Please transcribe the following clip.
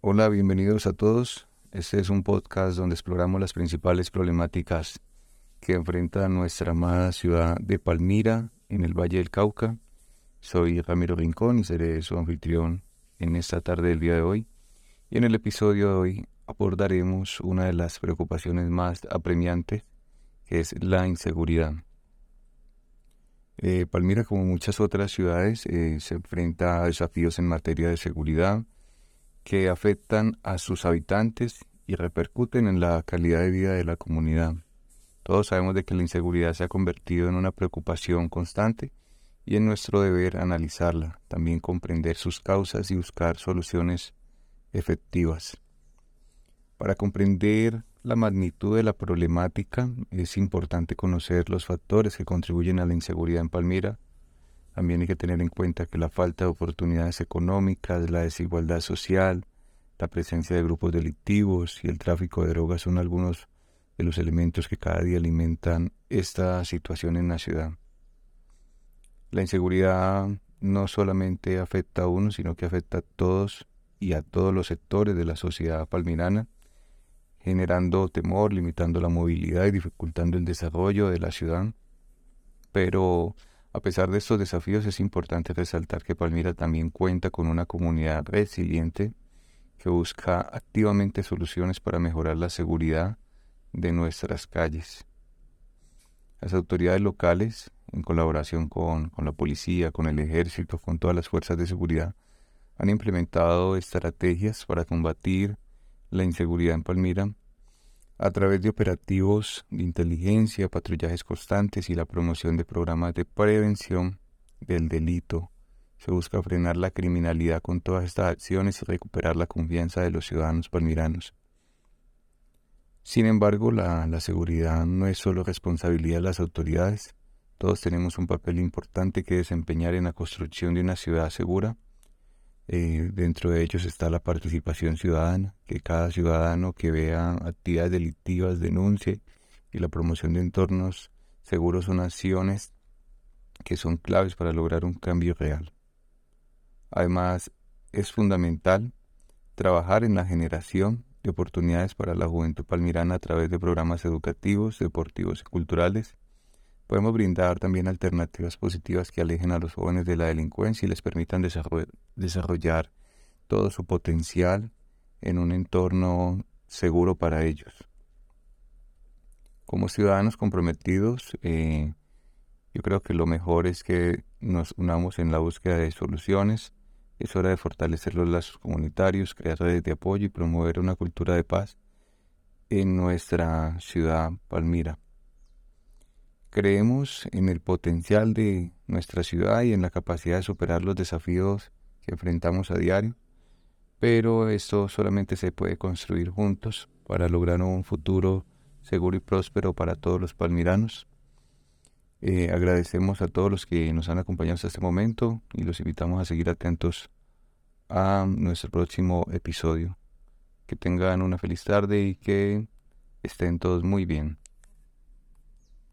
Hola, bienvenidos a todos. Este es un podcast donde exploramos las principales problemáticas que enfrenta nuestra amada ciudad de Palmira, en el Valle del Cauca. Soy Ramiro Rincón y seré su anfitrión en esta tarde del día de hoy. Y en el episodio de hoy abordaremos una de las preocupaciones más apremiantes, que es la inseguridad. Eh, Palmira, como muchas otras ciudades, eh, se enfrenta a desafíos en materia de seguridad, que afectan a sus habitantes y repercuten en la calidad de vida de la comunidad. Todos sabemos de que la inseguridad se ha convertido en una preocupación constante y es nuestro deber analizarla, también comprender sus causas y buscar soluciones efectivas. Para comprender la magnitud de la problemática es importante conocer los factores que contribuyen a la inseguridad en Palmira también hay que tener en cuenta que la falta de oportunidades económicas, la desigualdad social, la presencia de grupos delictivos y el tráfico de drogas son algunos de los elementos que cada día alimentan esta situación en la ciudad. La inseguridad no solamente afecta a uno, sino que afecta a todos y a todos los sectores de la sociedad palmirana, generando temor, limitando la movilidad y dificultando el desarrollo de la ciudad. Pero a pesar de estos desafíos, es importante resaltar que Palmira también cuenta con una comunidad resiliente que busca activamente soluciones para mejorar la seguridad de nuestras calles. Las autoridades locales, en colaboración con, con, la policía, con el ejército, con todas las fuerzas de seguridad, han implementado estrategias para combatir la inseguridad en Palmira a través de operativos de inteligencia, patrullajes constantes y la promoción de programas de prevención del delito. Se busca frenar la criminalidad con todas estas acciones y recuperar la confianza de los ciudadanos palmiranos. Sin embargo, la, la seguridad no es solo responsabilidad de las autoridades. Todos tenemos un papel importante que desempeñar en la construcción de una ciudad segura eh, dentro de ellos está la participación ciudadana, que cada ciudadano que vea actividades delictivas denuncie y la promoción de entornos seguros son acciones que son claves para lograr un cambio real. Además, es fundamental trabajar en la generación de oportunidades para la juventud palmirana a través de programas educativos, deportivos y culturales Podemos brindar también alternativas positivas que alejen a los jóvenes de la delincuencia y les permitan desarrollar todo su potencial en un entorno seguro para ellos. Como ciudadanos comprometidos, eh, yo creo que lo mejor es que nos unamos en la búsqueda de soluciones. Es hora de fortalecer los lazos comunitarios, crear redes de apoyo y promover una cultura de paz en nuestra ciudad Palmira. Creemos en el potencial de nuestra ciudad y en la capacidad de superar los desafíos que enfrentamos a diario, pero esto solamente se puede construir juntos para lograr un futuro seguro y próspero para todos los palmiranos. Eh, agradecemos a todos los que nos han acompañado hasta este momento y los invitamos a seguir atentos a nuestro próximo episodio. Que tengan una feliz tarde y que estén todos muy bien.